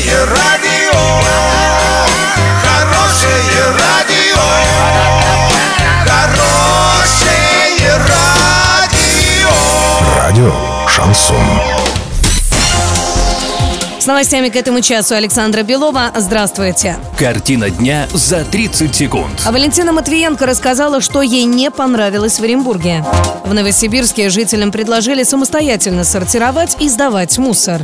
Хорошее радио, хорошее радио, хорошее радио. Радио Шансон. С новостями к этому часу Александра Белова. Здравствуйте. Картина дня за 30 секунд. А Валентина Матвиенко рассказала, что ей не понравилось в Оренбурге. В Новосибирске жителям предложили самостоятельно сортировать и сдавать мусор.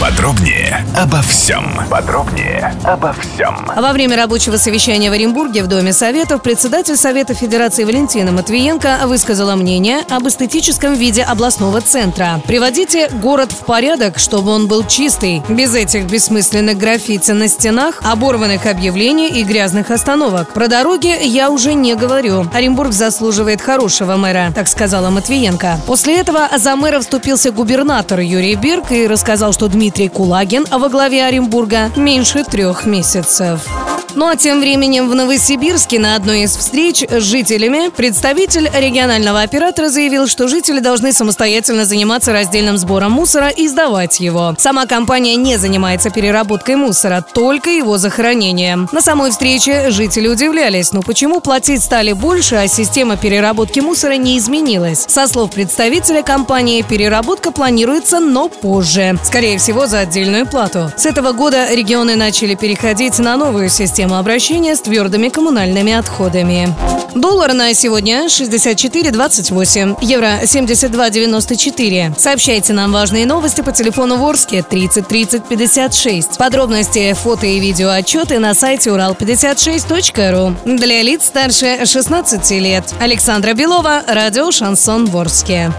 Подробнее обо всем. Подробнее обо всем. Во время рабочего совещания в Оренбурге в Доме Советов председатель Совета Федерации Валентина Матвиенко высказала мнение об эстетическом виде областного центра. Приводите город в порядок, чтобы он был чистый, без этих бессмысленных граффити на стенах, оборванных объявлений и грязных остановок. Про дороги я уже не говорю. Оренбург заслуживает хорошего мэра, так сказала Матвиенко. После этого за мэра вступился губернатор Юрий Бирк и рассказал, что Дмитрий Кулагин во главе Оренбурга меньше трех месяцев. Ну а тем временем в Новосибирске на одной из встреч с жителями представитель регионального оператора заявил, что жители должны самостоятельно заниматься раздельным сбором мусора и сдавать его. Сама компания не занимается переработкой мусора, только его захоронением. На самой встрече жители удивлялись, ну почему платить стали больше, а система переработки мусора не изменилась. Со слов представителя компании, переработка планируется, но позже. Скорее всего, за отдельную плату. С этого года регионы начали переходить на новую систему обращения с твердыми коммунальными отходами. Доллар на сегодня 64,28, евро 72,94. Сообщайте нам важные новости по телефону Ворске 30 30 56. Подробности, фото и видео отчеты на сайте урал56.ру. Для лиц старше 16 лет. Александра Белова, радио «Шансон Ворске».